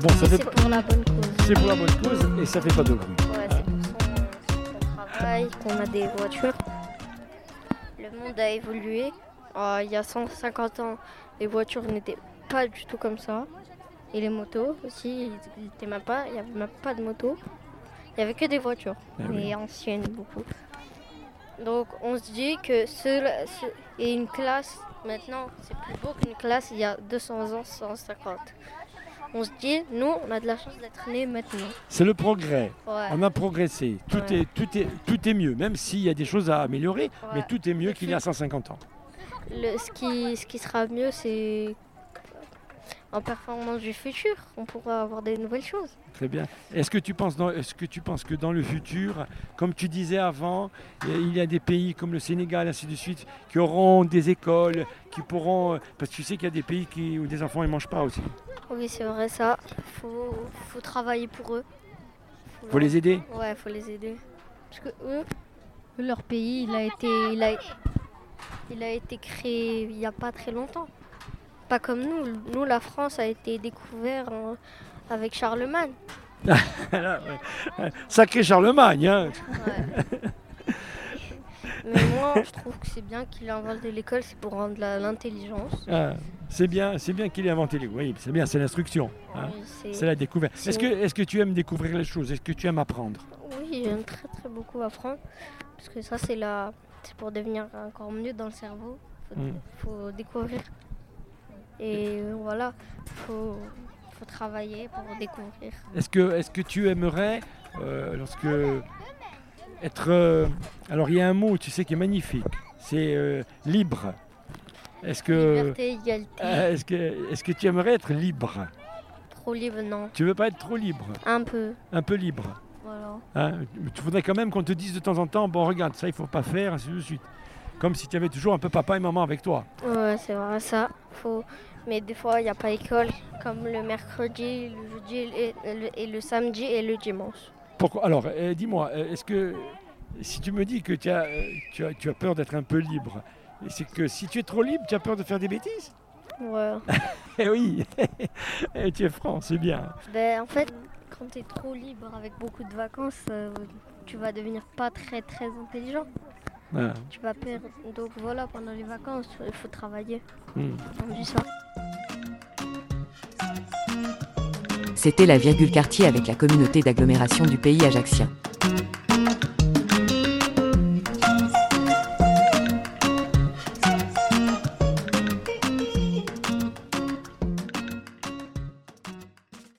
fait c'est pas- pour la bonne cause. C'est pour la bonne cause et ça fait pas de bruit. Ouais, c'est pour son, son travail qu'on a des voitures. Le monde a évolué. Euh, il y a 150 ans, les voitures n'étaient pas du tout comme ça. Et les motos aussi, même pas, il n'y avait même pas de moto. Il n'y avait que des voitures, Ah oui. mais anciennes beaucoup. Donc on se dit que ce, ce- et une classe, maintenant, c'est plus beau qu'une classe il y a 200 ans, 150. On se dit, nous, on a de la chance d'être nés maintenant. C'est le progrès. Ouais. On a progressé. Tout, Ouais. est, tout, est, tout est mieux, même s'il y a des choses à améliorer, mais tout est mieux qu'il y a fut- 150 ans. Le- ce, qui, ce qui sera mieux, c'est en performance du futur. On pourra avoir des nouvelles choses. Très bien. Est-ce que, tu penses dans- est-ce que tu penses que dans le futur, comme tu disais avant, il y a des pays comme le Sénégal, ainsi de suite, qui auront des écoles, qui pourront... Parce que tu sais qu'il y a des pays qui, où des enfants ne mangent pas aussi. Oui, c'est vrai ça. Faut, faut travailler pour eux. faut les aider? Ouais, faut les aider. Parce que eux, eux, leur pays, il a été, il a, il a été créé il n'y a pas très longtemps. Pas comme nous. Nous, la France a été découverte en- avec Charlemagne. Sacré Charlemagne, hein Ouais. Mais moi, je trouve que c'est bien qu'il ait inventé l'école, c'est pour rendre l'intelligence. Ah, C'est bien, c'est bien qu'il ait inventé les... Oui, c'est bien, c'est l'instruction. hein. Oui, c'est- la découverte. Est-ce que, est-ce que tu aimes découvrir les choses? Est-ce que tu aimes apprendre? Oui, j'aime très très beaucoup apprendre. Parce que ça, c'est la... c'est pour devenir encore mieux dans le cerveau. Faut, Mm. faut découvrir. Et voilà, faut, faut travailler pour découvrir. Est-ce que, est-ce que tu aimerais, euh, lorsque être... euh, alors il y a un mot, tu sais, qui est magnifique. C'est euh, libre. Est-ce que, Liberté, égalité, est-ce que, est-ce que tu aimerais être libre? Trop libre, non. Tu veux pas être trop libre, Un peu, un peu libre. voilà. Hein tu voudrais quand même qu'on te dise de temps en temps, bon regarde, ça il faut pas faire, ainsi de suite. Comme si tu avais toujours un peu papa et maman avec toi. Ouais, c'est vrai ça. Faut... Mais des fois, il n'y a pas école, comme le mercredi, le jeudi et le, et le samedi et le dimanche. Pourquoi? Alors, euh, dis-moi, euh, est-ce que si tu me dis que tu as, euh, tu as, tu as peur d'être un peu libre, c'est que si tu es trop libre, tu as peur de faire des bêtises? Ouais. Eh oui, Eh, tu es franc, c'est bien. Ben, en fait, quand tu es trop libre avec beaucoup de vacances, euh, tu vas devenir pas très très intelligent. Ah, Tu vas perdre. Donc voilà, pendant les vacances, il faut travailler. hmm. Ça. C'était la virgule quartier avec la communauté d'agglomération du pays ajaxien.